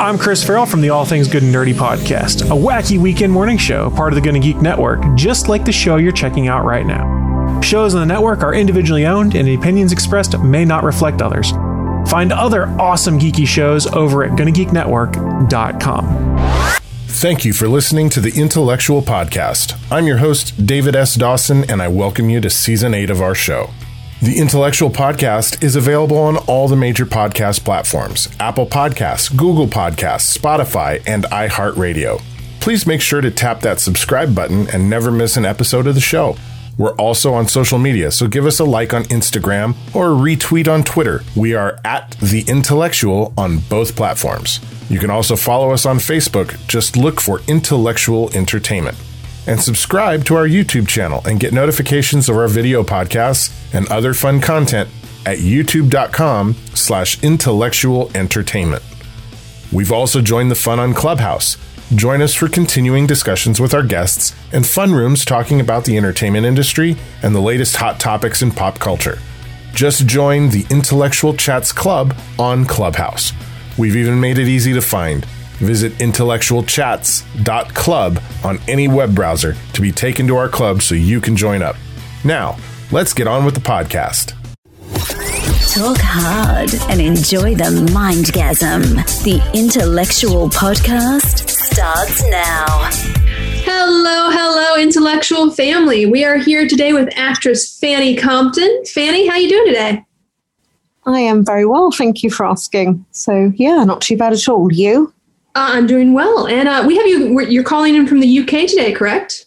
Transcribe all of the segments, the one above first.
I'm Chris Farrell from the All Things Good and Nerdy podcast, a wacky weekend morning show, part of the Gonna Geek Network, just like the show you're checking out right now. Shows on the network are individually owned, and the opinions expressed may not reflect others. Find other awesome geeky shows over at GonnaGeekNetwork.com. Thank you for listening to the Intellectual Podcast. I'm your host, David S. Dawson, and I welcome you to season eight of our show. The Intellectual Podcast is available on all the major podcast platforms Apple Podcasts, Google Podcasts, Spotify, and iHeartRadio. Please make sure to tap that subscribe button and never miss an episode of the show. We're also on social media, so give us a like on Instagram or retweet on Twitter. We are at The Intellectual on both platforms. You can also follow us on Facebook. Just look for Intellectual Entertainment and subscribe to our YouTube channel and get notifications of our video podcasts and other fun content at youtube.com slash intellectual entertainment. We've also joined the fun on Clubhouse. Join us for continuing discussions with our guests and fun rooms talking about the entertainment industry and the latest hot topics in pop culture. Just join the Intellectual Chats Club on Clubhouse. We've even made it easy to find. Visit intellectualchats.club on any web browser to be taken to our club so you can join up. Now, let's get on with the podcast. Talk hard and enjoy the mindgasm. The Intellectual Podcast starts now. Hello, hello, intellectual family. We are here today with actress Fanni Compton. Fanni, how you doing today? I am very well, thank you for asking. So yeah, not too bad at all. You? Uh, I'm doing well, and uh, we have you. You're calling in from the UK today, correct?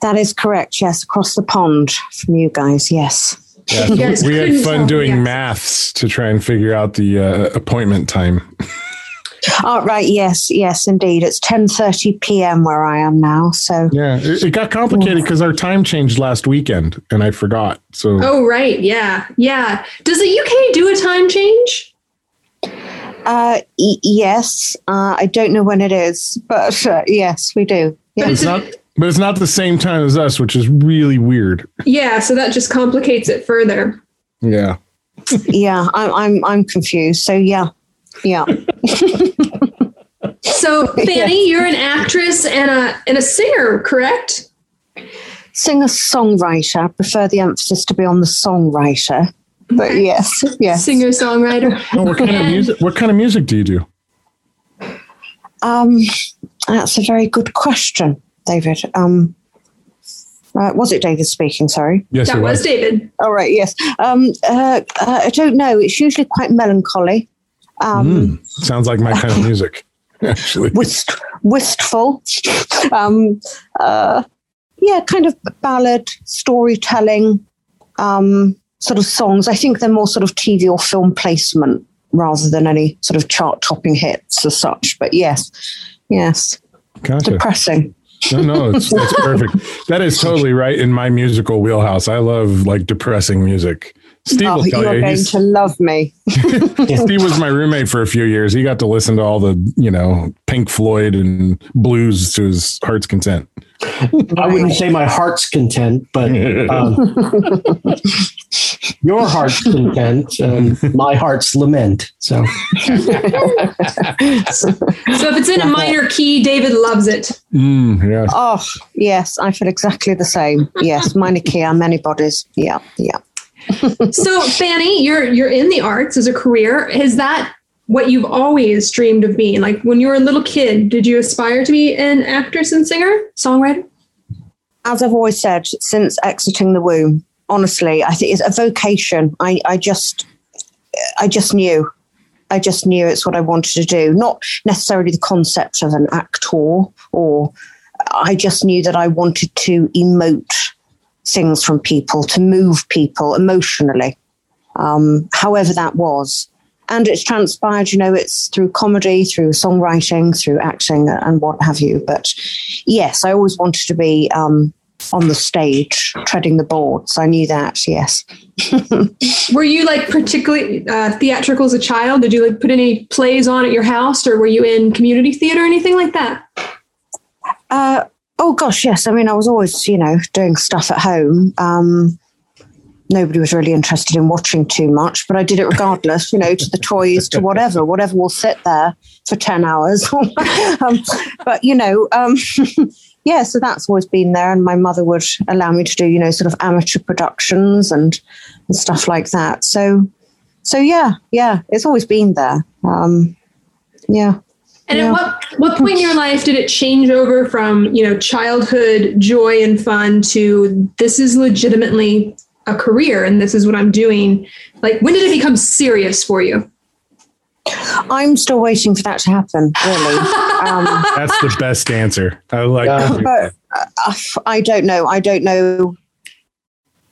That is correct. Yes, across the pond from you guys. Yes. Yeah, Yes, we had fun doing yes. maths to try and figure out the uh, appointment time. Oh, right. Yes. Yes, indeed. It's ten thirty p.m. where I am now. So Yeah, it, it got complicated because our time changed last weekend, and I forgot. So Oh, right. Yeah, yeah. Does the UK do a time change? Uh, y- yes, uh, I don't know when it is, but uh, yes, we do. But it's it's not, but it's not the same time as us, which is really weird. Yeah, so that just complicates it further. Yeah, yeah, I'm I'm I'm confused. So yeah, yeah. So, Fanni, you're an actress and a and a singer, correct? Singer songwriter. I prefer the emphasis to be on the songwriter. But yes, yes. Singer songwriter. oh, what kind of music? What kind of music do you do? Um, that's a very good question, David. Um, uh, was it David speaking? Sorry. Yes, That it was David. All right. Yes. Um, uh, uh, I don't know. It's usually quite melancholy, um, Mm, sounds like my kind of music, actually. wist- wistful. um, uh, yeah, kind of ballad, storytelling, um, sort of songs. I think they're more sort of TV or film placement rather than any sort of chart-topping hits as such. But yes, yes, Gotcha. depressing. No, no, it's, that's perfect. That is totally right in my musical wheelhouse. I love like depressing music. Steve Oh, will you're you. going to love me. Steve was my roommate for a few years. He got to listen to all the, you know, Pink Floyd and blues to his heart's content. I wouldn't say my heart's content, but um, your heart's content, and my heart's lament. So So if it's in a minor key, David loves it. Mm, yeah. Oh, yes, I feel exactly the same. Yes, minor key, I'm many bodies. Yeah, yeah. So Fanni, you're you're in the arts as a career. Is that what you've always dreamed of being? Like when you were a little kid, did you aspire to be an actress and singer, songwriter? As I've always said, since exiting the womb, honestly, I think it's a vocation. I, I just, I just knew. I just knew it's what I wanted to do. Not necessarily the concept of an actor, or I just knew that I wanted to emote things from people, to move people emotionally, um, however that was. And it's transpired, you know, it's through comedy, through songwriting, through acting, and what have you. But yes, I always wanted to be um, on the stage, treading the boards. I knew that, yes. Were you like particularly uh, theatrical as a child? Did you like put any plays on at your house, or were you in community theater or anything like that? Uh, oh gosh, yes. I mean, I was always, you know, doing stuff at home. Um, nobody was really interested in watching too much, but I did it regardless, you know, to the toys, to whatever, whatever will sit there for 10 hours. um, but, you know, um, yeah, so that's always been there. And my mother would allow me to do, you know, sort of amateur productions and, and stuff like that. So, so yeah, yeah, it's always been there. Um, yeah. And Yeah. at what what point in your life did it change over from you know childhood joy and fun to this is legitimately a career and this is what I'm doing? Like when did it become serious for you? I'm still waiting for that to happen, really. Um, That's the best answer. I like Yeah. but uh, I don't know. I don't know.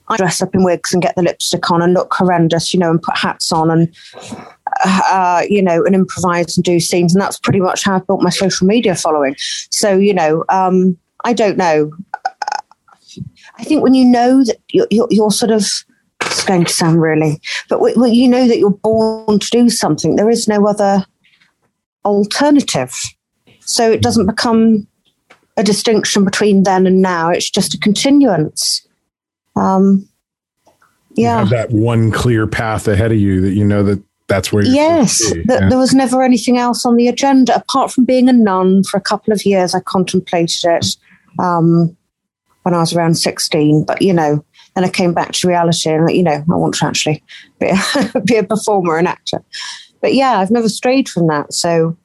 I dress up in wigs and get the lipstick on and look horrendous, you know, and put hats on and, uh, you know, and improvise and do scenes. And that's pretty much how I've built my social media following. So, you know, um, I don't know. I think when you know that you're, you're, you're sort of, it's going to sound really, but you know that you're born to do something, there is no other alternative. So it doesn't become a distinction between then and now. It's just a continuance. Um, yeah. that one clear path ahead of you that you know that that's where you're Yes, supposed to be. th- Yeah. there was never anything else on the agenda apart from being a nun for a couple of years. I contemplated it um, when I was around 16, but you know, then I came back to reality and, you know, I want to actually be a, be a performer and actor. But yeah, I've never strayed from that. So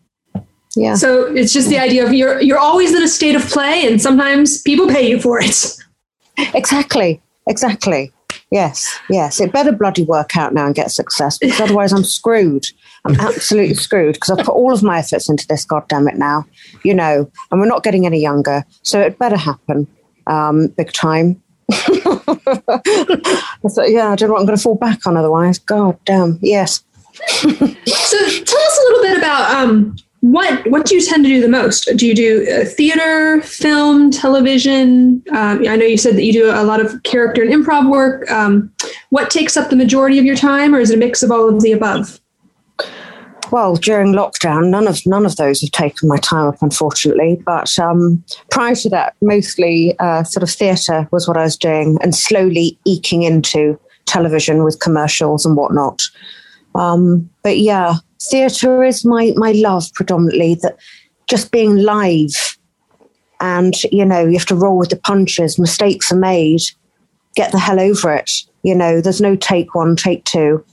yeah. So it's just the idea of you're you're always in a state of play and sometimes people pay you for it. Exactly. Exactly. Yes. Yes. It better bloody work out now and get success because otherwise I'm screwed. I'm absolutely screwed because I've put all of my efforts into this. God damn it now, you know, and we're not getting any younger. So it better happen um, big time. I thought, yeah, I don't know what I'm going to fall back on otherwise. God damn. Yes. So tell us a little bit about um, what what do you tend to do the most? Do you do uh, theater, film, television? Um, I know you said that you do a lot of character and improv work. Um, what takes up the majority of your time, or is it a mix of all of the above? Well, during lockdown, none of none of those have taken my time up, unfortunately. But um, prior to that, mostly uh, sort of theatre was what I was doing, and slowly eking into television with commercials and whatnot. Um, but yeah, theatre is my my love predominantly. That just being live, and you know, you have to roll with the punches. Mistakes are made. Get the hell over it. You know, there's no take one, take two.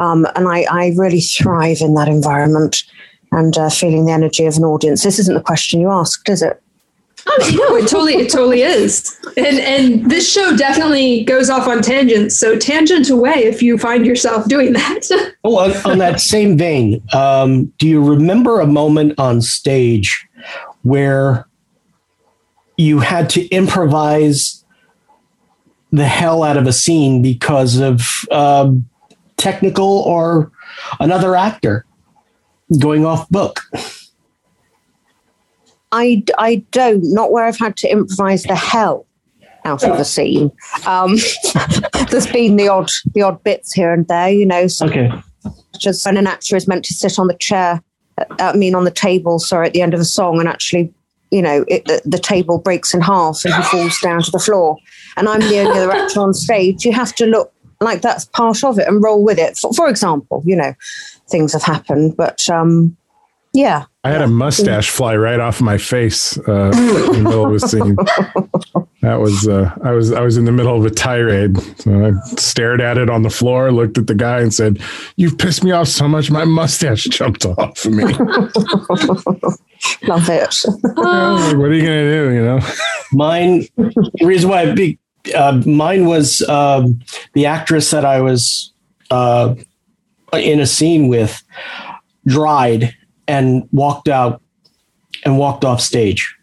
Um, and I, I really thrive in that environment and uh, feeling the energy of an audience. This isn't the question you asked, is it? Oh no, it totally it totally is. And and this show definitely goes off on tangents. So tangent away if you find yourself doing that. Oh, on, on that same vein, um, do you remember a moment on stage where you had to improvise the hell out of a scene because of um, technical or another actor going off book? I, I don't, not where I've had to improvise the hell out of the scene. Um, there's been the odd, the odd bits here and there, you know, such Okay. as when an actor is meant to sit on the chair, uh, I mean, on the table, sorry, at the end of a song and actually, you know, it, the, the table breaks in half and he falls down to the floor. And I'm the only other actor on stage. You have to look like that's part of it and roll with it. For, for example, you know, things have happened, but um, yeah, I had a mustache fly right off my face uh, in the middle of a scene. That was uh, I was I was in the middle of a tirade. So I stared at it on the floor, looked at the guy, and said, "You've pissed me off so much, my mustache jumped off of me." love it. Like, what are you gonna do? You know? Mine, the reason why I be, uh, mine was um, the actress that I was uh, in a scene with dried and walked out and walked off stage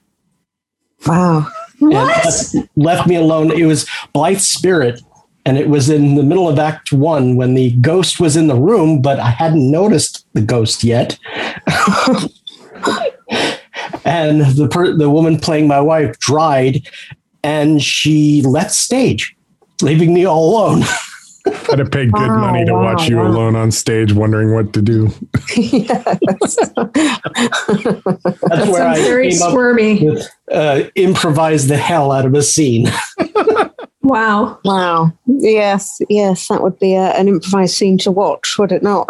wow. left, left me alone. It was Blithe Spirit. And it was in the middle of Act One when the ghost was in the room, but I hadn't noticed the ghost yet. and the per- the woman playing my wife dried, and she left stage, leaving me all alone. I'd have paid good Wow, money to wow, watch you wow. alone on stage, wondering what to do. That's where I very squirmy. with uh, improvise the hell out of a scene. Wow. Wow. Yes, yes, that would be a, an improvised scene to watch, would it not?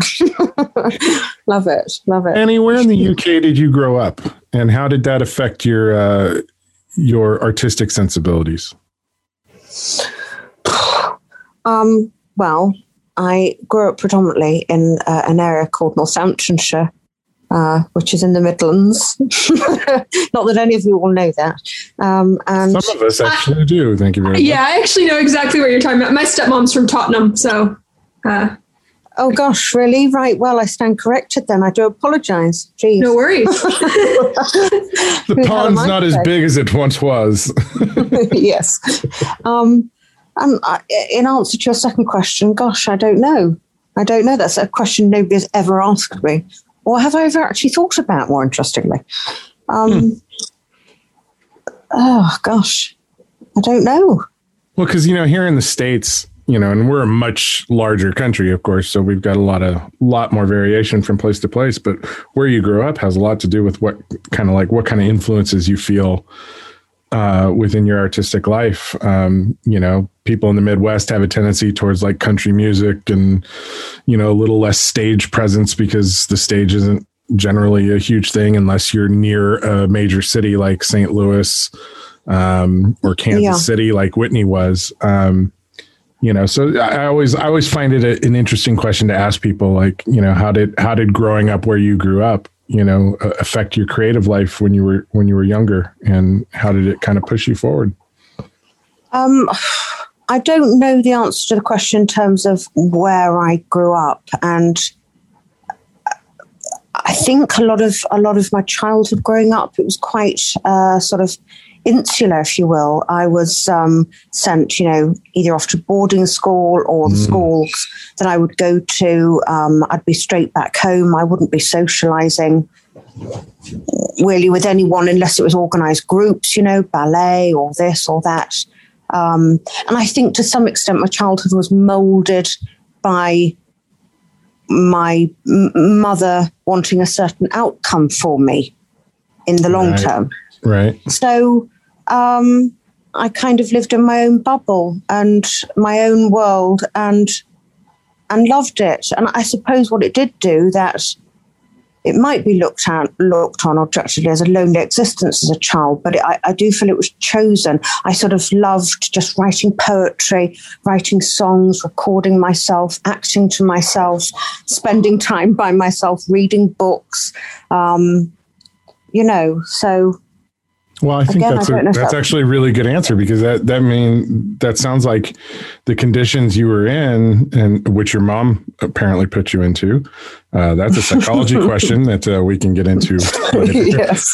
love it. Love it. Annie, where in the UK did you grow up, and how did that affect your uh, your artistic sensibilities? Um, well, I grew up predominantly in uh, an area called Northamptonshire, uh, which is in the Midlands. Not that any of you will know that. Um, and Some of us actually do. Thank you very much. Yeah, I actually know exactly what you're talking about. My stepmom's from Tottenham, so uh, oh gosh, really? Right. Well, I stand corrected then. I do apologise. Jeez. no worries. The Who had a pond's not as big as it once was. yes. Um, and I, in answer to your second question, gosh, I don't know. I don't know. That's a question nobody's ever asked me, or have I ever actually thought about? More interestingly, um, oh gosh, I don't know. Well, because you know, here in the states, you know, and we're a much larger country, of course, so we've got a lot of lot more variation from place to place. But where you grow up has a lot to do with what kind of like what kind of influences you feel uh, within your artistic life. Um, you know, people in the Midwest have a tendency towards like country music and you know a little less stage presence because the stage isn't generally a huge thing unless you're near a major city like St. Louis um, or Kansas Yeah. City, like Whitney was. Um, you know, so I always I always find it a, an interesting question to ask people. Like, you know, how did how did growing up where you grew up, you know, uh, affect your creative life when you were when you were younger, and how did it kind of push you forward? Um, I don't know the answer to the question in terms of where I grew up, and I think a lot of a lot of my childhood growing up, it was quite uh, sort of insular, if you will. I was um, sent, you know, either off to boarding school or the schools that I would go to. Um, I'd be straight back home. I wouldn't be socializing really with anyone unless it was organized groups, you know, ballet or this or that. Um, and I think to some extent my childhood was molded by my m- mother wanting a certain outcome for me in the long Right. term. Right. So um, I kind of lived in my own bubble and my own world and and loved it. And I suppose what it did do that it might be looked at looked on objectively as a lonely existence as a child, but it, I, I do feel it was chosen. I sort of loved just writing poetry, writing songs, recording myself, acting to myself, spending time by myself, reading books. Um, you know, so Well, I think Again, that's I a, don't know if that's that- actually a really good answer because that that mean that sounds like the conditions you were in and which your mom apparently put you into. Uh, that's a psychology question that uh, we can get into. yes.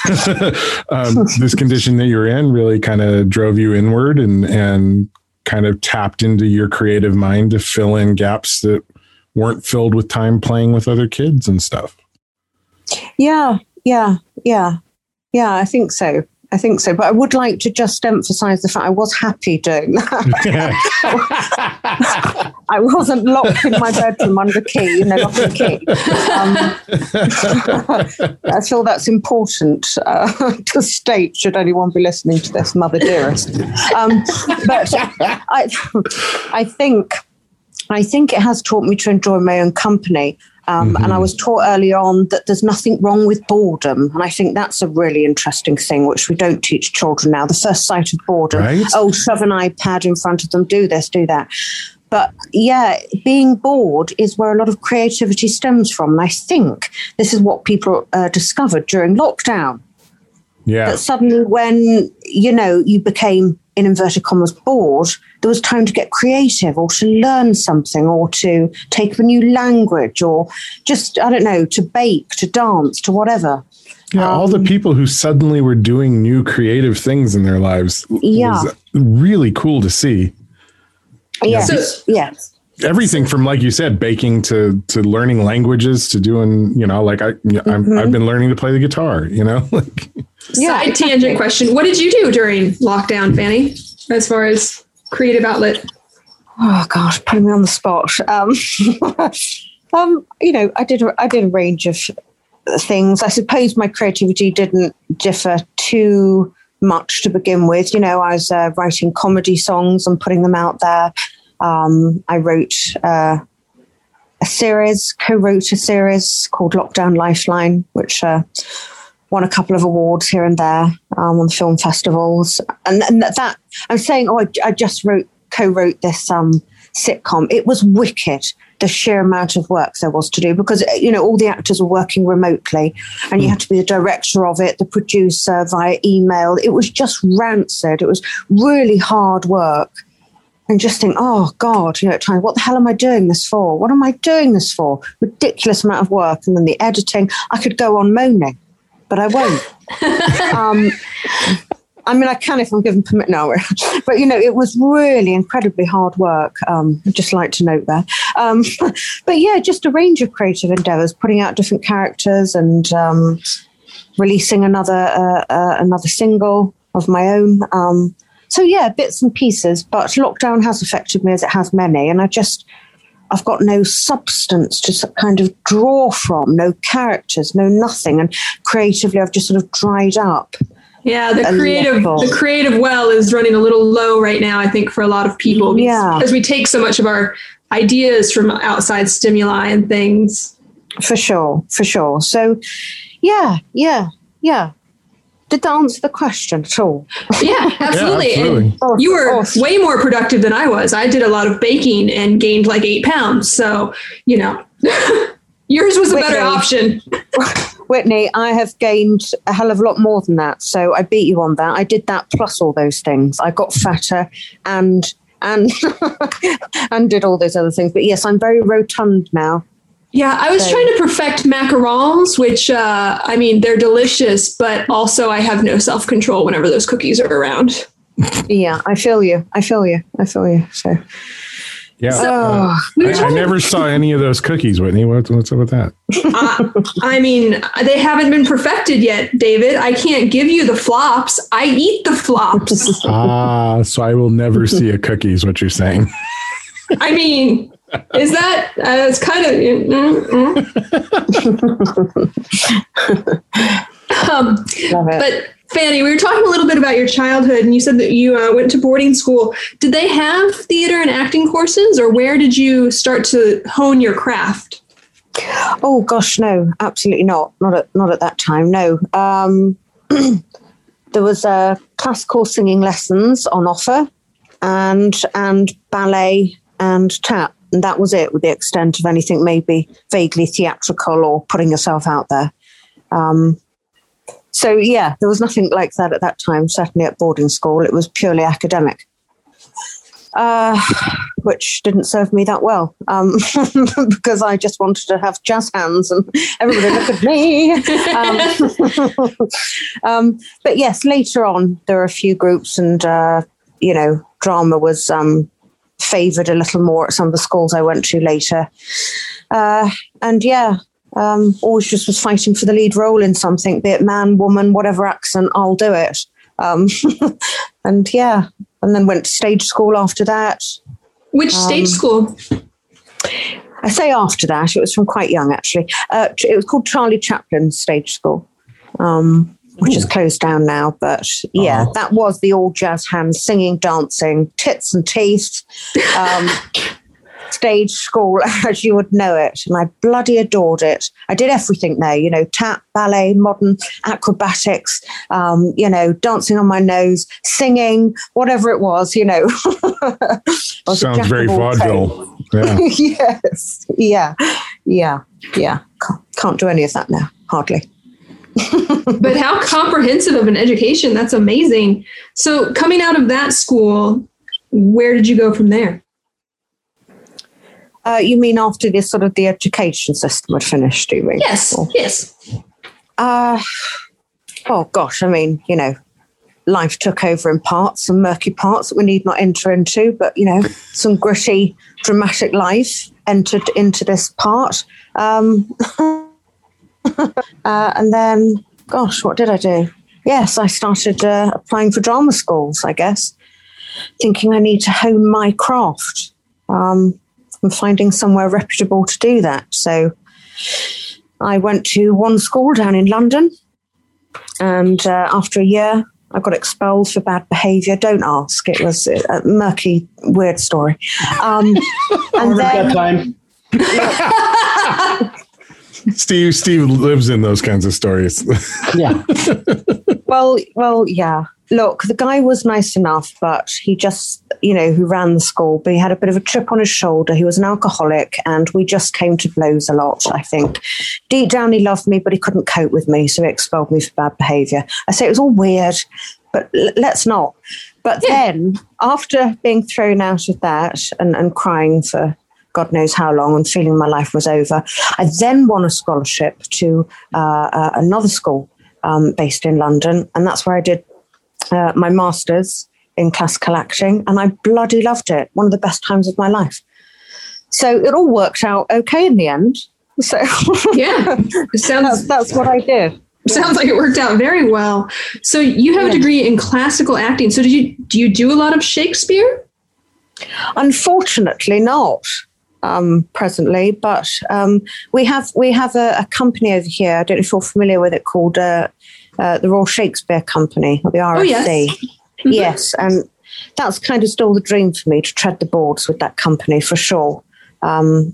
um, this condition that you're in really kind of drove you inward and and kind of tapped into your creative mind to fill in gaps that weren't filled with time playing with other kids and stuff. Yeah, yeah, yeah, yeah. I think so. I think so. But I would like to just emphasize the fact I was happy doing that. I wasn't locked in my bedroom under key, you know, lock and key. Um, I feel that's important uh, to state, should anyone be listening to this, Mother Dearest. Um, but I, I think, I think it has taught me to enjoy my own company. Um, And I was taught early on that there's nothing wrong with boredom. And I think that's a really interesting thing, which we don't teach children now. The first sight of boredom. Right. Oh, shove an iPad in front of them, do this, do that. But yeah, being bored is where a lot of creativity stems from. And I think this is what people uh, discovered during lockdown Yeah. that suddenly when you know you became in inverted commas bored there was time to get creative or to learn something or to take up a new language or just i don't know to bake to dance to whatever Yeah, all the um, people who suddenly were doing new creative things in their lives Yeah. was really cool to see. yes So- yes Everything from like you said, baking to to learning languages to doing, you know, like I I'm, mm-hmm. I've been learning to play the guitar, you know, like Yeah, Side tangent question. What did you do during lockdown, Fanni, as far as creative outlet? oh gosh putting me on the spot um, um you know i did a- i did a range of things i suppose my creativity didn't differ too much to begin with. You know, I was uh, writing comedy songs and putting them out there. Um, I wrote uh, a series, co-wrote a series called Lockdown Lifeline, which uh, won a couple of awards here and there um, on film festivals. And, and that I'm saying, oh, I, I just wrote, co-wrote this um, sitcom. It was wicked. The sheer amount of work there was to do because you know all the actors were working remotely, and you had to be the director of it, the producer via email. It was just rancid. It was really hard work and just think, oh God, you know, at times, what the hell am I doing this for? What am I doing this for? Ridiculous amount of work. And then the editing, I could go on moaning, but I won't. um, I mean, I can if I'm given permission. But you know, it was really incredibly hard work. Um, I'd just like to note that. Um, but yeah, just a range of creative endeavors, putting out different characters and um, releasing another uh, uh, another single of my own. Um, so yeah, bits and pieces. But lockdown has affected me as it has many, and I just I've got no substance to kind of draw from, no characters, no nothing, and creatively I've just sort of dried up. Yeah, the creative the creative well is running a little low right now. I think for a lot of people, Yeah. because we take so much of our ideas from outside stimuli and things. For sure, for sure. So, yeah, yeah, yeah. Did that answer the question at all? Yeah, absolutely. absolutely. And you were Awesome. way more productive than I was. I did a lot of baking and gained like eight pounds. So you know, yours was a better option. Whitney, I have gained a hell of a lot more than that. So I beat you on that. I did that plus all those things. I got fatter and and and did all those other things. But yes, I'm very rotund now. Yeah, I was So- trying to perfect macarons, which uh, I mean they're delicious, but also I have no self control whenever those cookies are around. Yeah, I feel you. I feel you. I feel you. So Yeah. We were I, I never saw any of those cookies, Whitney. What, what's up with that? uh, I mean, they haven't been perfected yet, David. I can't give you the flops. I eat the flops. Ah, so I will never see a cookie, is what you're saying. I mean, is that uh, it's kind of. mm, mm. um, but Fanni, we were talking a little bit about your childhood, and you said that you uh, went to boarding school. Did they have theater and acting courses, or where did you start to hone your craft? Oh gosh, no, absolutely not. Not at not at that time. No. Um, there was uh, classical singing lessons on offer, and and ballet and tap, and that was it. With the extent of anything maybe vaguely theatrical or putting yourself out there. Um, so yeah, there was nothing like that at that time. Certainly at boarding school, it was purely academic. Uh, which didn't serve me that well um, because I just wanted to have jazz hands and everybody look at me. Um, um, but yes, later on, there were a few groups, and uh, you know, drama was um, favoured a little more at some of the schools I went to later. Uh, and yeah, um, always just was fighting for the lead role in something, be it man, woman, whatever accent, I'll do it. Um, and yeah, and then went to stage school after that. Which stage school? I say after that, it was from quite young actually. Uh, it was called Charlie Chaplin Stage School, um, which is closed down now. But yeah, that was the all jazz hands, singing, dancing, tits and teeth. Um, stage school as you would know it and i bloody adored it i did everything there you know tap ballet modern acrobatics um, you know dancing on my nose singing whatever it was you know was Sounds very of all trades. vaudeville. Yeah. yes. Yeah. Yeah. Yeah. Can't, can't do any of that now. Hardly. But how comprehensive of an education that's amazing so coming out of that school where did you go from there Uh, you mean after this sort of the education system had finished, do you mean? yes Or- yes Uh, oh, gosh. I mean, you know, life took over in parts, some murky parts that we need not enter into, but, you know, some gritty, dramatic life entered into this part. Um, uh, and then, gosh, what did I do? Yes, I started uh, applying for drama schools, I guess, thinking I need to hone my craft um, and finding somewhere reputable to do that. So I went to one school down in London, and uh, after a year, I got expelled for bad behaviour. Don't ask. It was a murky, weird story. Um, and That then, time. Steve Steve lives in those kinds of stories. Yeah. well, well, yeah. Look, the guy was nice enough, but he just, you know, who ran the school, but he had a bit of a chip on his shoulder. He was an alcoholic, and we just came to blows a lot. I think deep down he loved me, but he couldn't cope with me, so he expelled me for bad behaviour. I say it was all weird, but l- let's not. But then, after being thrown out of that and, and crying for God knows how long and feeling my life was over, I then won a scholarship to uh, uh, another school um, based in London, and that's where I did uh, my master's in classical acting, and I bloody loved it. One of the best times of my life. So it all worked out okay in the end. So Yeah, it that's, sounds that's what I did. sounds like it worked out very well. So you have a degree in classical acting. So did you do you do a lot of Shakespeare? Unfortunately, not um, presently, but um, we have we have a, a company over here. I don't know if you're familiar with it called uh, uh, the Royal Shakespeare Company or the RSC. yes. yes, and that's kind of still the dream for me to tread the boards with that company for sure. Um,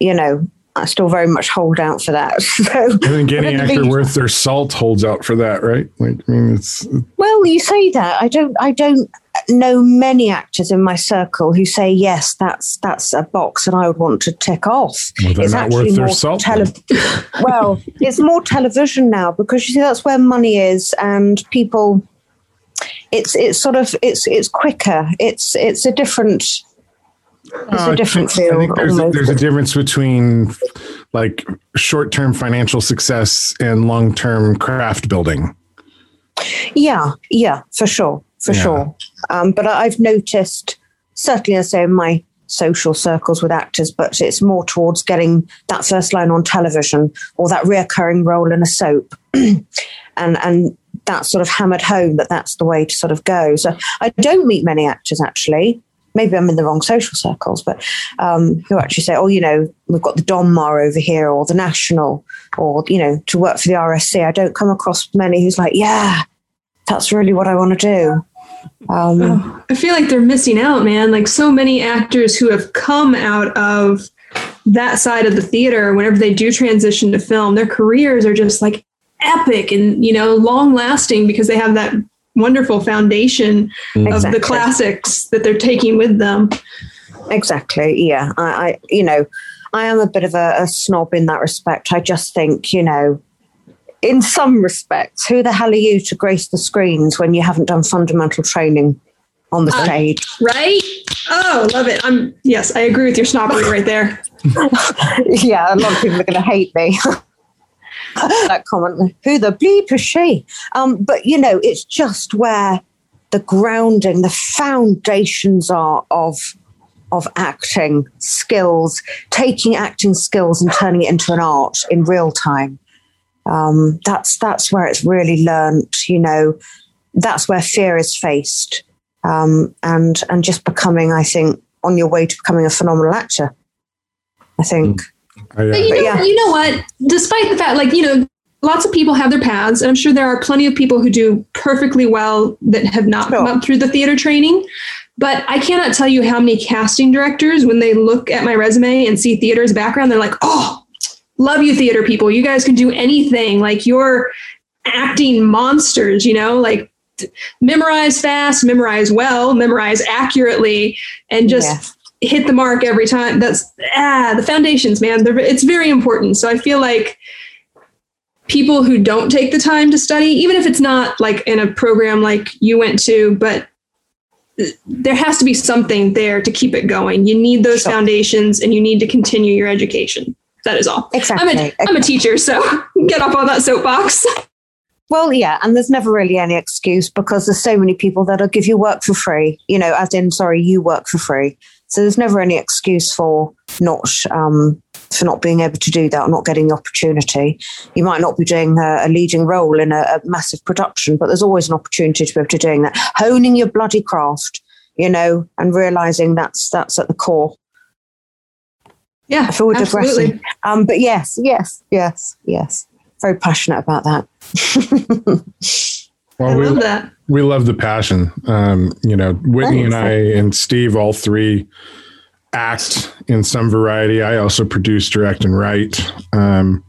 you know, I still very much hold out for that. So, I think any actor worth their salt holds out for that, right? Like, I mean, it's Well, you say that. I don't. I don't know many actors in my circle who say yes. That's that's a box that I would want to tick off. Well, not worth their salt, Tele- well, it's more television now because you see that's where money is, and people. It's it's sort of it's it's quicker. It's it's a different. It's Uh, a different I field. think there's a, there's a difference between like short term financial success and long term craft building. Yeah, yeah, for sure, for Yeah. sure. Um, but I've noticed, certainly, I say in my social circles with actors, but it's more towards getting that first line on television or that reoccurring role in a soap, and and that sort of hammered home that that's the way to sort of go. So I don't meet many actors actually. Maybe I'm in the wrong social circles, but um, who actually say, "Oh, you know, we've got the Donmar over here, or the National, or you know, to work for the RSC." I don't come across many who's like, "Yeah, that's really what I want to do." Um, I feel like they're missing out, man. Like so many actors who have come out of that side of the theater, whenever they do transition to film, their careers are just like epic and you know long lasting because they have that wonderful foundation of the classics that they're taking with them. Exactly. Yeah. I, I you know, I am a bit of a, a snob in that respect. I just think, you know, in some respects, who the hell are you to grace the screens when you haven't done fundamental training on the stage? Right? Oh, love it. I'm yes, I agree with your snobbery right there. yeah, a lot of people are going to hate me. that comment. Who the bleep is she? Um, but you know, it's just where the grounding, the foundations are of of acting skills, taking acting skills and turning it into an art in real time. Um, that's that's where it's really learnt. You know, that's where fear is faced, um, and and just becoming, I think, on your way to becoming a phenomenal actor. I think. I, uh, But you know, yeah. you know what? Despite the fact, like you know, lots of people have their paths, and I'm sure there are plenty of people who do perfectly well that have not Sure. come up through the theater training. But I cannot tell you how many casting directors, when they look at my resume and see theater as background, they're like, "Oh, love you, theater people. You guys can do anything. Like you're acting monsters. You know, like." Memorize fast, memorize well, memorize accurately, and just hit the mark every time. That's ah the foundations, man. They're, it's very important. So I feel like people who don't take the time to study, even if it's not like in a program like you went to, but there has to be something there to keep it going. You need those Sure. foundations, and you need to continue your education. That is all. Exactly. I'm a, I'm a teacher, so get up on that soapbox. Well, yeah, and there's never really any excuse because there's so many people that'll give you work for free. You know, as in, sorry, you work for free. So there's never any excuse for not um, for not being able to do that or not getting the opportunity. You might not be doing a, a leading role in a, a massive production, but there's always an opportunity to be able to doing that. Honing your bloody craft, you know, and realizing that's that's at the core. Yeah, I feel we're absolutely. digressing. Um, but yes, yes, yes, yes. Very passionate about that. I we, love that. we love the passion. Um, you know, Whitney and I and Steve, all three act in some variety. I also produce, direct, and write. Um,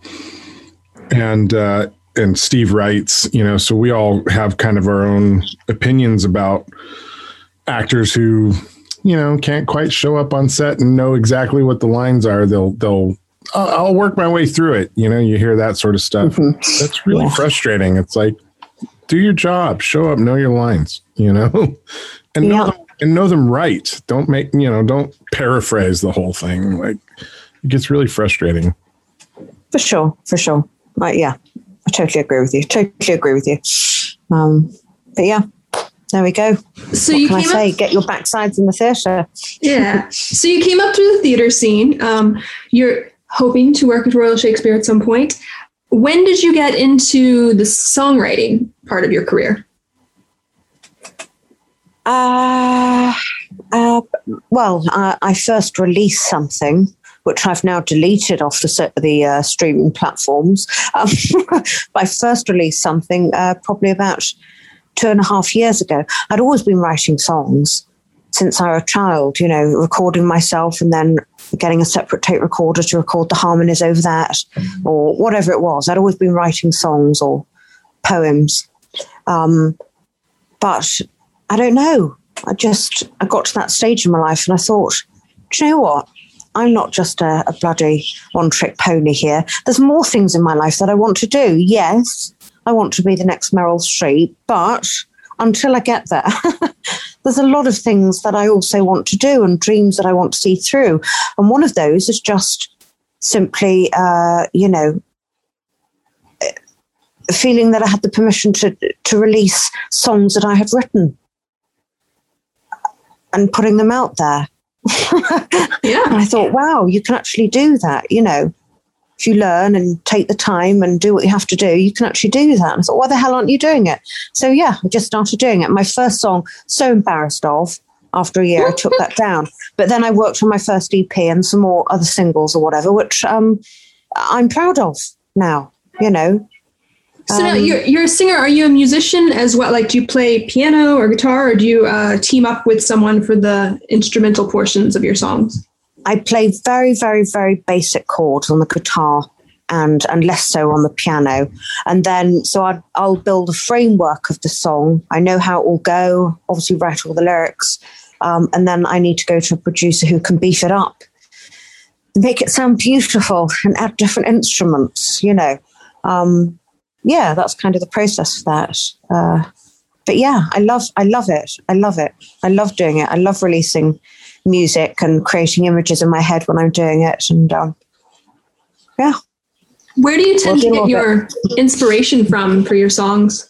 and uh, and Steve writes. You know, so we all have kind of our own opinions about actors who you know can't quite show up on set and know exactly what the lines are. They'll they'll I'll, I'll work my way through it. You know, you hear that sort of stuff. That's really frustrating. It's like do your job, show up, know your lines. You know, and know them, and know them right. Don't make you know don't paraphrase the whole thing. Like it gets really frustrating. For sure, for sure. Right, yeah, I totally agree with you. Totally agree with you. Um, but yeah, there we go. So What you can I say? up, Get your backsides in the theatre. yeah. So you came up through the theater scene. Um, you're hoping to work with Royal Shakespeare at some point. When did you get into the songwriting part of your career? Uh, uh, well, uh, I first released something which I've now deleted off the the uh, streaming platforms. Um, but I first released something uh, probably about two and a half years ago. I'd always been writing songs since I was a child, you know, recording myself and then getting a separate tape recorder to record the harmonies over that or whatever it was. I'd always been writing songs or poems. Um, but I don't know. I just I got to that stage in my life and I thought, do you know what? I'm not just a, a bloody one trick pony here. There's more things in my life that I want to do. Yes, I want to be the next Meryl Streep, but until I get there, there's a lot of things that I also want to do and dreams that I want to see through. And one of those is just simply, uh, you know, feeling that I had the permission to to release songs that I had written and putting them out there. Yeah. And I thought, wow, you can actually do that. You know, if you learn and take the time and do what you have to do, you can actually do that. And I thought, why the hell aren't you doing it? So yeah, I just started doing it. My first song, so embarrassed of. After a year, I took that down. But then I worked on my first EP and some more other singles or whatever, which um, I'm proud of now. You know, So now Um, you're you're a singer. Are you a musician as well? Like, do you play piano or guitar, or do you uh, team up with someone for the instrumental portions of your songs? I play very, very, very basic chords on the guitar and and less so on the piano. And then so I, I'll build a framework of the song. I know how it will go. Obviously, write all the lyrics, um, and then I need to go to a producer who can beef it up, make it sound beautiful, and add different instruments. You know, um, yeah, that's kind of the process for that. Uh, but yeah, I love, I love it. I love it. I love doing it. I love releasing music and creating images in my head when I'm doing it. And um, yeah, Where do you tend Well, to get your inspiration from for your songs?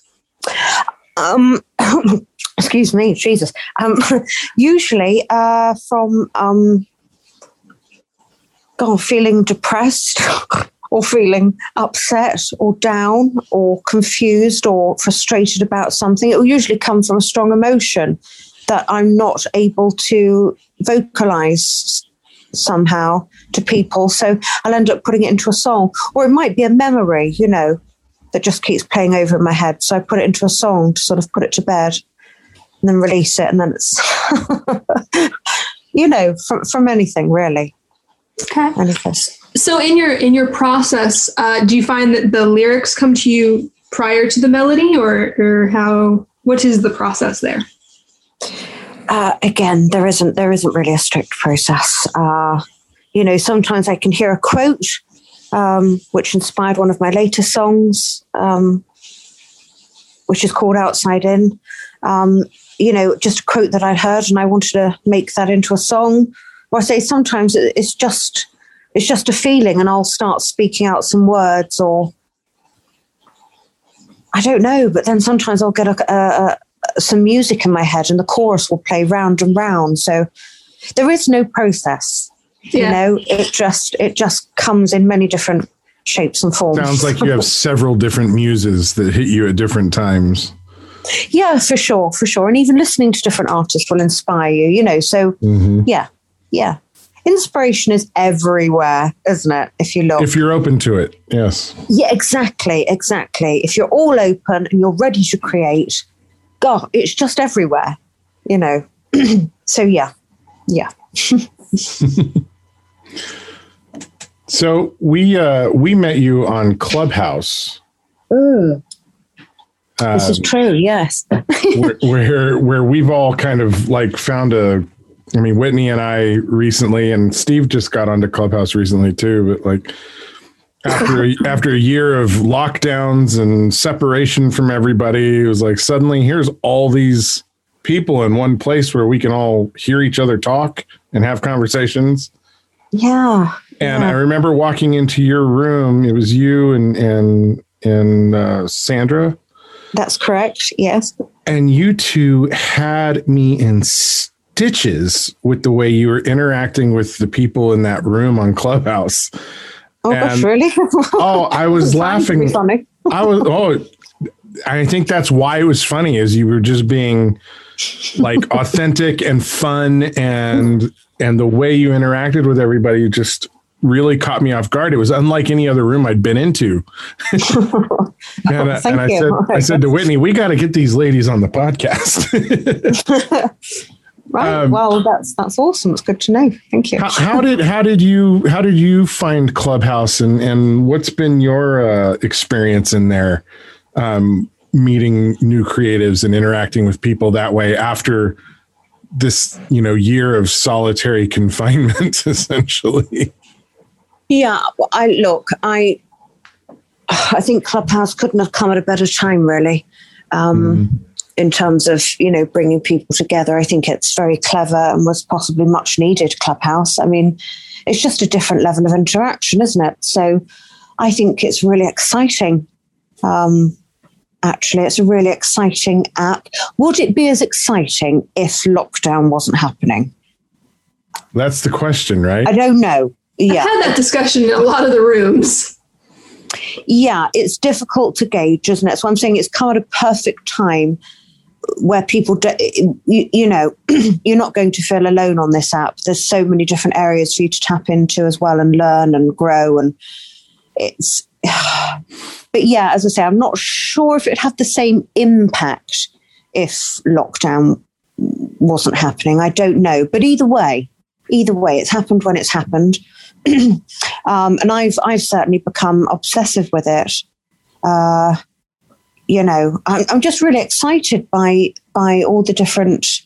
um, excuse me, Jesus. Um, usually uh, from um, God, feeling depressed. Or feeling upset or down or confused or frustrated about something. It will usually come from a strong emotion that I'm not able to vocalize somehow to people. So I'll end up putting it into a song. Or it might be a memory, you know, that just keeps playing over in my head. So I put it into a song to sort of put it to bed and then release it. And then it's, you know, from, from anything really. Okay. Anything. So in your in your process, uh, do you find that the lyrics come to you prior to the melody, or or how? What is the process there? Uh, again, there isn't there isn't really a strict process. Uh, you know, sometimes I can hear a quote um, which inspired one of my latest songs, um, which is called "Outside In." Um, you know, just a quote that I heard, and I wanted to make that into a song. Or I say sometimes it's just it's just a feeling, and I'll start speaking out some words, or I don't know. But then sometimes I'll get a, a some music in my head and the chorus will play round and round so there is no process you know it just it just comes in many different shapes and forms Sounds like you have several different muses that hit you at different times. yeah for sure for sure and even listening to different artists will inspire you you know so Mm-hmm. yeah yeah inspiration is everywhere, isn't it? If you look. If you're open to it, yes. Yeah, exactly, exactly. If you're all open and you're ready to create, God, it's just everywhere, you know. so yeah, yeah. So we uh, we met you on Clubhouse. Uh, this is true. Yes. where, where where we've all kind of like found a I mean Whitney and I recently and Steve just got onto Clubhouse recently too but like after a, after a year of lockdowns and separation from everybody it was like suddenly here's all these people in one place where we can all hear each other talk and have conversations yeah. and Yeah. I remember walking into your room it was you and and and uh, Sandra That's correct. Yes. and you two had me in stitches with the way you were interacting with the people in that room on Clubhouse. Oh gosh, And- really? Oh, I was laughing. I was oh I think that's why it was funny is you were just being like authentic and fun and and the way you interacted with everybody just really caught me off guard. It was unlike any other room I'd been into. and, I- and I said I said to Whitney, we got to get these ladies on the podcast. Right. Um, well, that's that's awesome. It's good to know. Thank you. how, how did how did you how did you find Clubhouse and and what's been your uh, experience in there, um, meeting new creatives and interacting with people that way after this you know year of solitary confinement essentially. Yeah, well, I look, I I think Clubhouse couldn't have come at a better time, really, um, in terms of you know bringing people together. I think it's very clever and was possibly much needed. Clubhouse. I mean, it's just a different level of interaction, isn't it? So, I think it's really exciting. Um, actually, it's a really exciting app. Would it be as exciting if lockdown wasn't happening? That's the question, right? I don't know. Yeah. I've had that discussion in a lot of the rooms. yeah, it's difficult to gauge, isn't it? So I'm saying it's come at a perfect time where people, do, you, you know, you're not going to feel alone on this app. There's so many different areas for you to tap into as well and learn and grow. And it's, but yeah, as I say, I'm not sure if it had the same impact if lockdown wasn't happening. I don't know. But either way, either way, it's happened when it's happened. um, and I've I've certainly become obsessive with it. Uh, you know, I'm, I'm just really excited by by all the different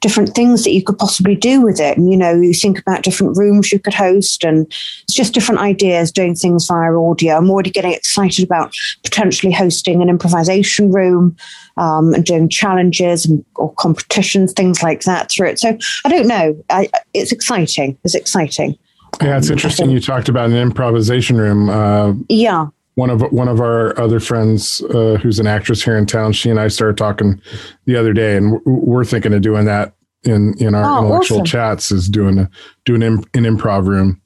different things that you could possibly do with it. And you know, you think about different rooms you could host, and it's just different ideas doing things via audio. I'm already getting excited about potentially hosting an improvisation room um, and doing challenges and or competitions, things like that through it. So I don't know. I, it's exciting. It's exciting. yeah, it's interesting. You talked about an improvisation room. Uh, Yeah. One of one of our other friends uh, who's an actress here in town she and i started talking the other day and we're, we're thinking of doing that in in our Oh, intellectual awesome. chats is doing a doing an, an improv room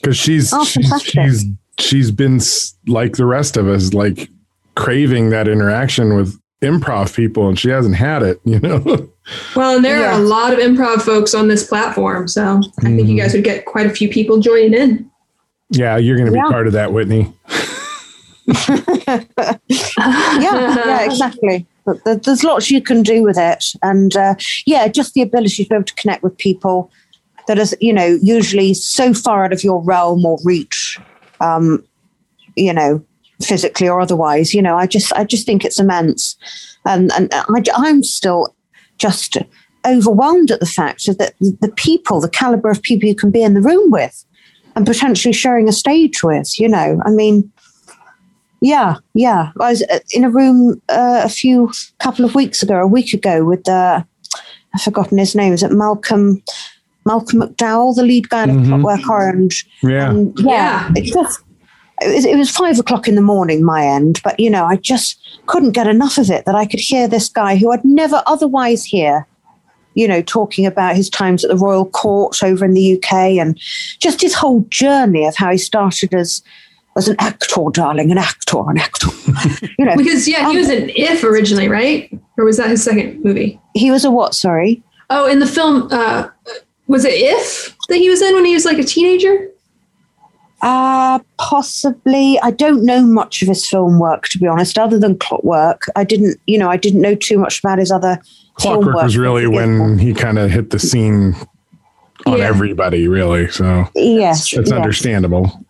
because she's Oh, she's she's she's been like the rest of us like craving that interaction with improv people and she hasn't had it you know Well, and there are a lot of improv folks on this platform, so I think Mhm. you guys would get quite a few people joining in. yeah you're gonna be Yeah. part of that whitney yeah, yeah, exactly. But there's lots you can do with it, and uh, yeah, just the ability to be able to connect with people that is, you know, usually so far out of your realm or reach, um, you know, physically or otherwise. You know, I just, I just think it's immense, and and I, I'm still just overwhelmed at the fact that the people, the caliber of people you can be in the room with, and potentially sharing a stage with. You know, I mean. Yeah, yeah. I was uh, in a room uh, a few couple of weeks ago, a week ago, with uh, I've forgotten his name. Is it Malcolm Malcolm McDowell, the lead guy in Mhm. Clockwork Orange? yeah And yeah, Yeah. it just it was, it was five o'clock in the morning, my end, but you know, I just couldn't get enough of it that I could hear this guy who I'd never otherwise hear, you know, talking about his times at the Royal Court over in the UK and just his whole journey of how he started as as an actor, darling, an actor, an actor. you know, Because yeah, he was an If originally, right? Or was that his second movie? he was a what? Sorry. Oh, in the film, uh, was it If? that he was in when he was like a teenager? Uh, possibly. I don't know much of his film work, to be honest, other than Clockwork. I didn't, you know, I didn't know too much about his other. film Clockwork work was really when he kind of hit the scene on Yeah. everybody, really. So Yes, it's yeah. understandable.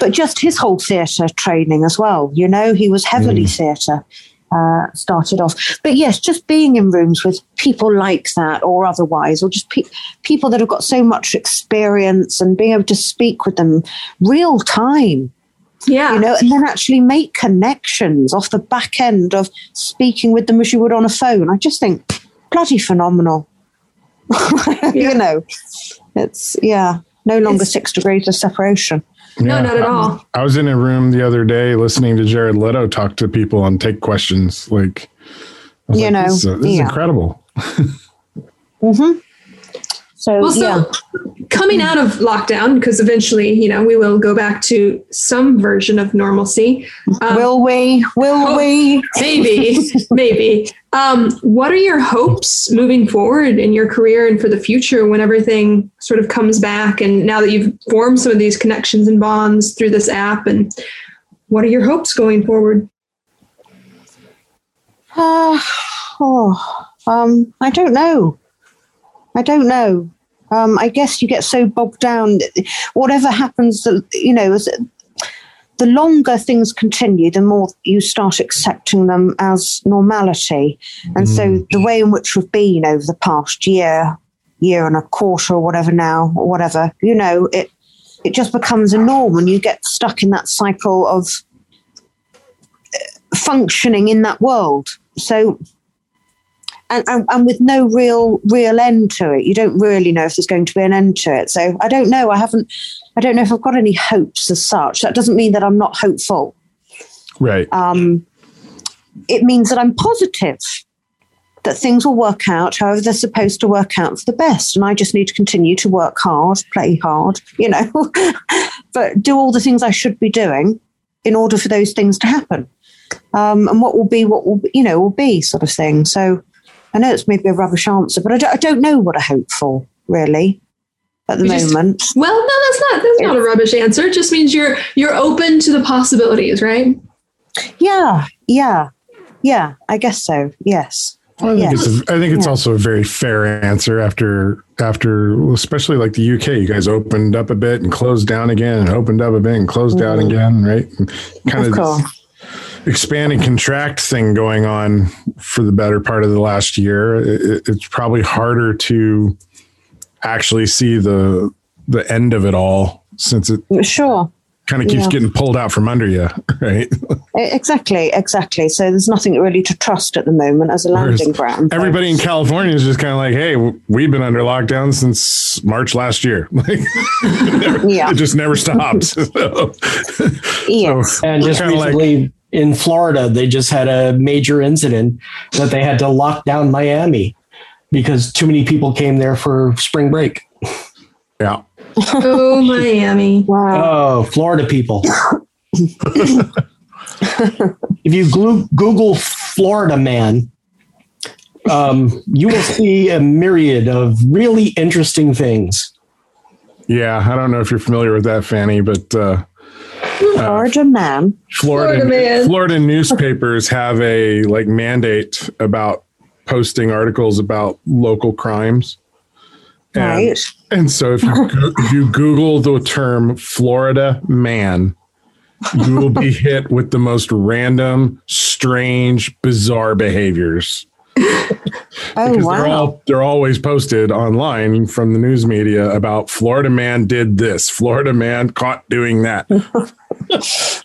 But just his whole theatre training as well. You know, he was heavily Mm. theatre uh, started off. But yes, just being in rooms with people like that or otherwise, or just pe- people that have got so much experience and being able to speak with them real time. Yeah. You know, and then actually make connections off the back end of speaking with them as you would on a phone. I just think bloody phenomenal. you know, it's yeah, no longer It's- six degrees of separation. No, Yeah. not at all. I was in a room the other day listening to Jared Leto talk to people and take questions. Like, You like, know, this, is- this is yeah. incredible. Mm-hmm. So Well, so yeah. coming out of lockdown, because eventually, you know, we will go back to some version of normalcy. Um, Will we? Will Oh. we? maybe, maybe. Um, what are your hopes moving forward in your career and for the future when everything sort of comes back? And now that you've formed some of these connections and bonds through this app, and what are your hopes going forward? Uh, oh, um, I don't know. I don't know. Um, I guess you get so bogged down. Whatever happens, the- you know, the longer things continue, the more you start accepting them as normality. And so the way in which we've been over the past year, year and a quarter or whatever now, or whatever, you know, it it just becomes a norm and you get stuck in that cycle of uh, functioning in that world. So and, and, and with no real real end to it. You don't really know if there's going to be an end to it. So I don't know. I haven't I don't know if I've got any hopes as such. That doesn't mean that I'm not hopeful. Right. Um, it means that I'm positive that things will work out however they're supposed to work out for the best. And I just need to continue to work hard, play hard, you know, but do all the things I should be doing in order for those things to happen. Um, and what will be, what will be, you know, will be sort of thing. So I know it's maybe a rubbish answer, but I don't, I don't know what I hope for really at the You just- moment. Well, no, that's not that's not a rubbish answer. It just means you're you're open to the possibilities, right? Yeah, yeah, yeah. I guess so. Yes. Well, I think Yes. it's a, I think it's Yeah. also a very fair answer after after especially like the UK. You guys opened up a bit and closed down again, and opened up a bit and closed down mm. again, right? And kind Of of course. this expand and contract thing going on for the better part of the last year. It, it's probably harder to actually see the the end of it all since it Sure. kind of keeps Yeah. getting pulled out from under you, right? Exactly, exactly. So there's nothing really to trust at the moment as a Whereas landing ground. Everybody in California is just kind of like, "Hey, we've been under lockdown since March last year. Like, Yeah. it just never stops." So, Yes. And just Kinda like- recently in Florida, they just had a major incident that they had to lock down Miami because too many people came there for spring break. yeah, Oh, Miami. Wow. Oh, Florida people. if you Google Florida man, um, you will see a myriad of really interesting things. yeah. I don't know if you're familiar with that, Fanni, but uh, Florida man. Florida Florida man. Florida newspapers have a like mandate about posting articles about local crimes. And, Right. and so if you go- if you Google the term Florida man, you will be hit with the most random, strange, bizarre behaviors. Oh Because they're all they're always posted online from the news media about Florida man did this, Florida man caught doing that.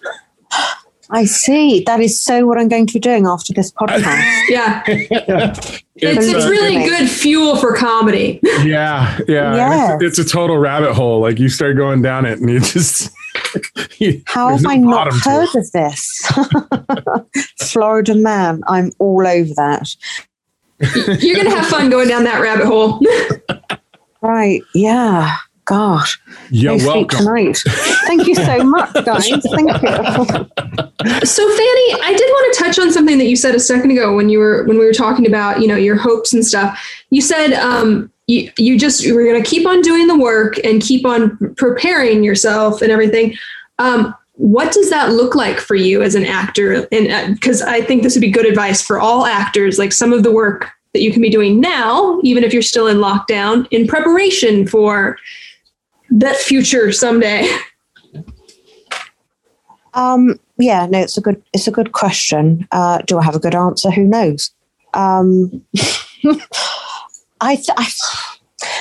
I see. That is so what I'm going to be doing after this podcast. Yeah. It's, it's uh, really Believe good fuel for comedy. Yeah, yeah. Yes. It's, it's a total rabbit hole. Like you start going down it, and you just you- How have no I not heard of this? Florida man. I'm all over that. You're gonna have fun going down that rabbit hole. Right. Yeah. Gosh. You're no welcome. tonight. Thank you so much, guys. Thank you. So Fanni, I did want to touch on something that you said a second ago when you were when we were talking about you know your hopes and stuff. You said um, you, you just you're going to keep on doing the work and keep on preparing yourself and everything um, what does that look like for you as an actor? And because uh, i think this would be good advice for all actors like some of the work that you can be doing now even if you're still in lockdown in preparation for that future someday. Um, yeah no it's a good it's a good question. Uh, do i have a good answer? Who knows? Um, I, th- I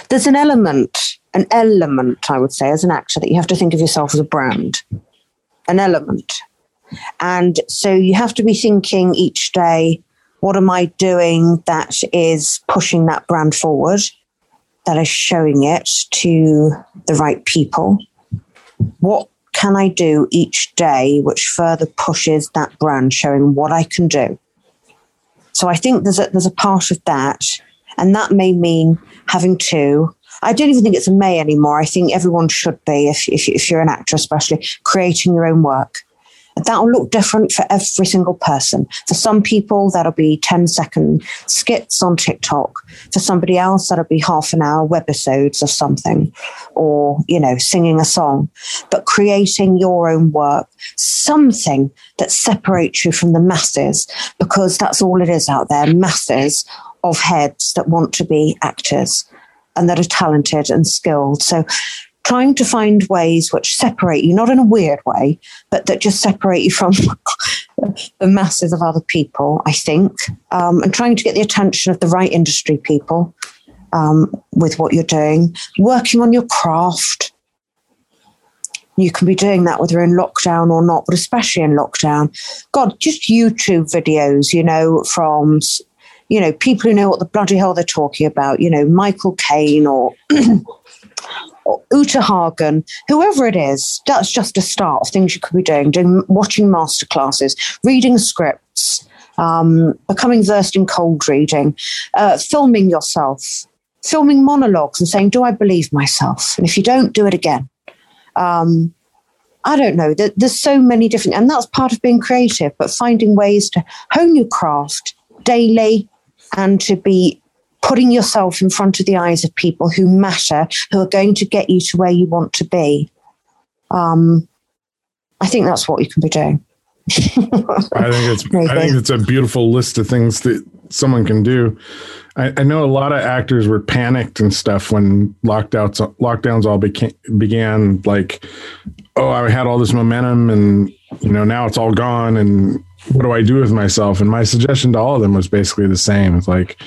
there's an element, an element, I would say, as an actor, that you have to think of yourself as a brand, an element. And so you have to be thinking each day, what am I doing that is pushing that brand forward, that is showing it to the right people? What can I do each day which further pushes that brand, showing what I can do? So I think there's a, there's a part of that and that may mean having to I don't even think it's a may anymore. I think everyone should be, if, if, if you're an actor, especially, creating your own work. That will look different for every single person. For some people, that'll be 10 second skits on TikTok. For somebody else, that'll be half an hour webisodes of something or, you know, singing a song. But creating your own work, something that separates you from the masses, because that's all it is out there masses of heads that want to be actors and that are talented and skilled. So trying to find ways which separate you, not in a weird way, but that just separate you from the masses of other people, I think, um, and trying to get the attention of the right industry people um, with what you're doing, working on your craft. You can be doing that whether in lockdown or not, but especially in lockdown. God, just YouTube videos, you know, from you know, people who know what the bloody hell they're talking about, you know, Michael Caine or, or Uta Hagen, whoever it is, that's just a start of things you could be doing, doing watching masterclasses, reading scripts, um, becoming versed in cold reading, uh, filming yourself, filming monologues and saying, Do I believe myself? And if you don't, do it again. Um, I don't know. There's so many different, and that's part of being creative, but finding ways to hone your craft daily, and to be putting yourself in front of the eyes of people who matter, who are going to get you to where you want to be. Um, I think that's what you can be doing. I think it's I think it's a beautiful list of things that someone can do. I, I, know a lot of actors were panicked and stuff when lockdowns lockdowns all became, began. Like, oh, I had all this momentum, and you know now it's all gone, and what do I do with myself? And my suggestion to all of them was basically the same. It's like,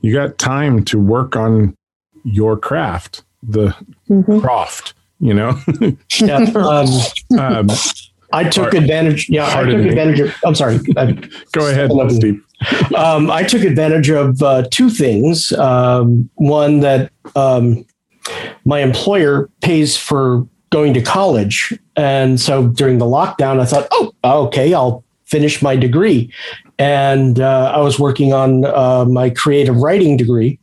you got time to work on your craft, the mm-hmm. craft, you know? yeah. Um, um, I took advantage. Yeah, I took advantage of. I'm sorry. I, Go ahead, Steve. Um, I took advantage of uh, two things. Um, one that um, my employer pays for going to college, and so during the lockdown, I thought, oh, okay, I'll finish my degree. And uh, I was working on uh, my creative writing degree.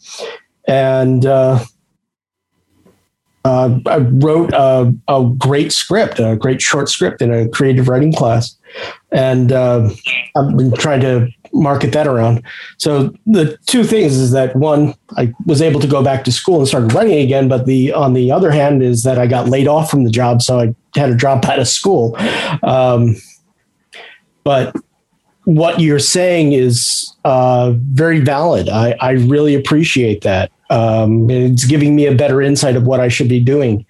And uh, uh I wrote a, a, great script, a great short script in a creative writing class. And uh, I've been trying to market that around. So the two things is that one, I was able to go back to school and start writing again. But the on the other hand is that I got laid off from the job, so I had to drop out of school. Um, but what you're saying is uh, very valid. I, I really appreciate that. Um, it's giving me a better insight of what I should be doing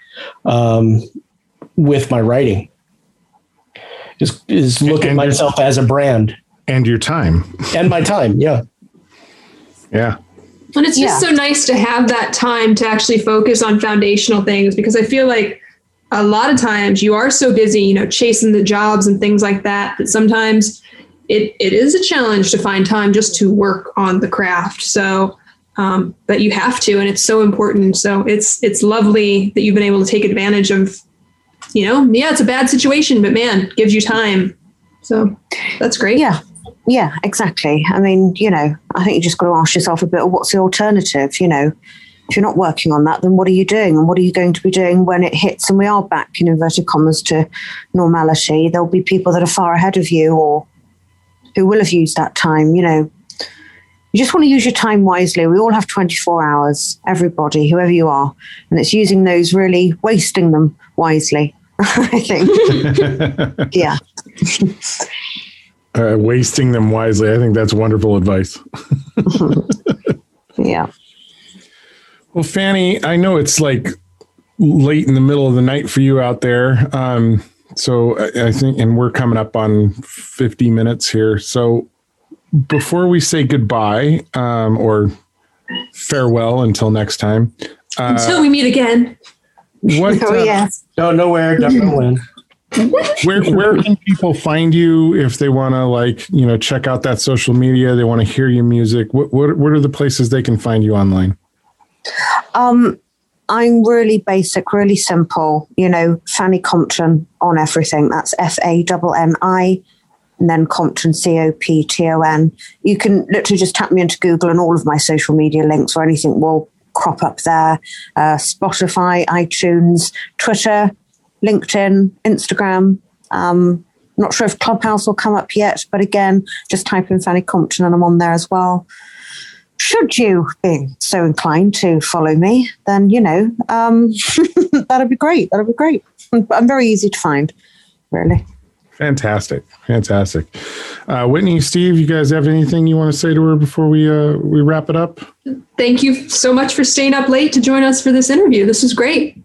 um, with my writing. Is is look at myself as a brand and your time and my time. Yeah, yeah. And it's just yeah. so nice to have that time to actually focus on foundational things because I feel like a lot of times you are so busy, you know, chasing the jobs and things like that, that sometimes it, it is a challenge to find time just to work on the craft. So, um, but you have to, and it's so important. So it's, it's lovely that you've been able to take advantage of, you know, yeah, it's a bad situation, but man, gives you time. So that's great. Yeah. Yeah, exactly. I mean, you know, I think you just got to ask yourself a bit, what's the alternative? You know, if you're not working on that, then what are you doing? And what are you going to be doing when it hits and we are back in inverted commas to normality? There'll be people that are far ahead of you or who will have used that time, you know. you just want to use your time wisely. We all have 24 hours, everybody, whoever you are. And it's using those really, wasting them wisely, I think. yeah. Uh, wasting them wisely. I think that's wonderful advice. yeah. Well, Fanni, I know it's like late in the middle of the night for you out there. Um, so I, I think, and we're coming up on 50 minutes here. So before we say goodbye um, or farewell until next time, uh, Until we meet again. what, Oh, uh, yes. No, nowhere, don't know where where can people find you if they want to like you know check out that social media? They want to hear your music. What what what are the places they can find you online? Um, I'm really basic, really simple. You know, Fanni Compton on everything. That's F A M M I, and then Compton C O P T O N. You can literally just tap me into Google, and all of my social media links or anything will crop up there. Uh, Spotify, iTunes, Twitter, LinkedIn, Instagram. Um, not sure if Clubhouse will come up yet, but again, just type in Fanni Compton, and I'm on there as well should you be so inclined to follow me, then you know um, that'd be great. That'd be great. I'm very easy to find, really. Fantastic, fantastic. Uh, Whitney, Steve, you guys have anything you want to say to her before we uh, we wrap it up? Thank you so much for staying up late to join us for this interview. This was great.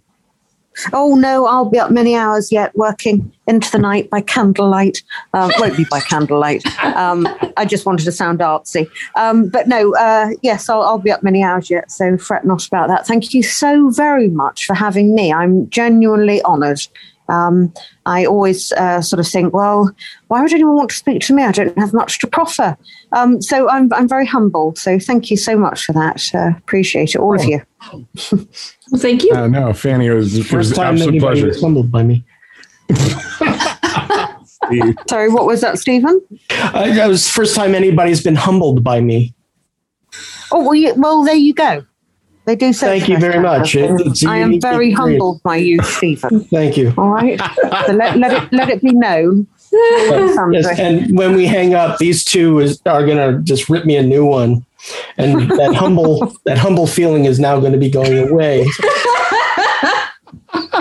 Oh no, I'll be up many hours yet, working into the night by candlelight. Um, won't be by candlelight. Um, I just wanted to sound artsy, um, but no. Uh, yes, I'll, I'll be up many hours yet. So fret not about that. Thank you so very much for having me. I'm genuinely honoured. Um, I always uh, sort of think, well, why would anyone want to speak to me? I don't have much to proffer. Um, so I'm, I'm very humbled. So thank you so much for that. Uh, appreciate it, all of you. Well, thank you. Uh, no, Fanni, it was, it was First an time absolute anybody pleasure. was humbled by me. Sorry, what was that, Stephen? Uh, that was the first time anybody's been humbled by me. Oh, well, you, well there you go. They do say Thank you very much. It- it's a I am very humbled by you, Stephen. Thank you. All right. So let, let it let it be known. Sandra. Yes, and when we hang up, these two is, are going to just rip me a new one, and that humble that humble feeling is now going to be going away.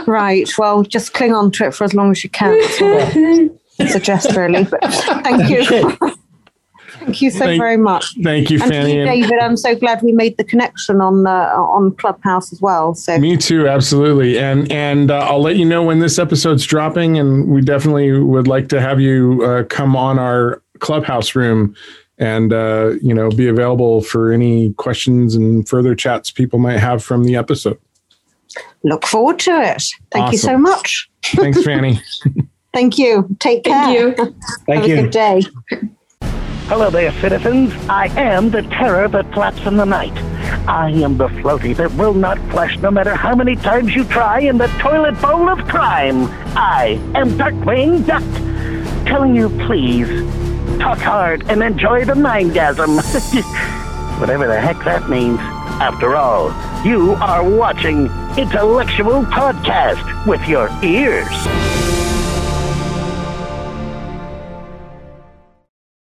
Right. Well, just cling on to it for as long as you can. That's all I suggest, really. But thank you. Thank you so Thank- very much. Thank you, And to Fanni. you, and- David, I'm so glad we made the connection on uh, on Clubhouse as well. So Me too, absolutely. And and uh, I'll let you know when this episode's dropping, and we definitely would like to have you uh, come on our clubhouse room and uh, you know be available for any questions and further chats people might have from the episode. look forward to it. Thank you so much. Thanks, Fanni. Thank you. Take care. Thank you. Thank Have a good day. Hello there, citizens. I am the terror that flaps in the night. I am the floaty that will not flush no matter how many times you try in the toilet bowl of crime. I am Darkwing Duck, telling you please talk hard and enjoy the mindgasm. Whatever the heck that means. After all, you are watching Intellectual Podcast with your ears.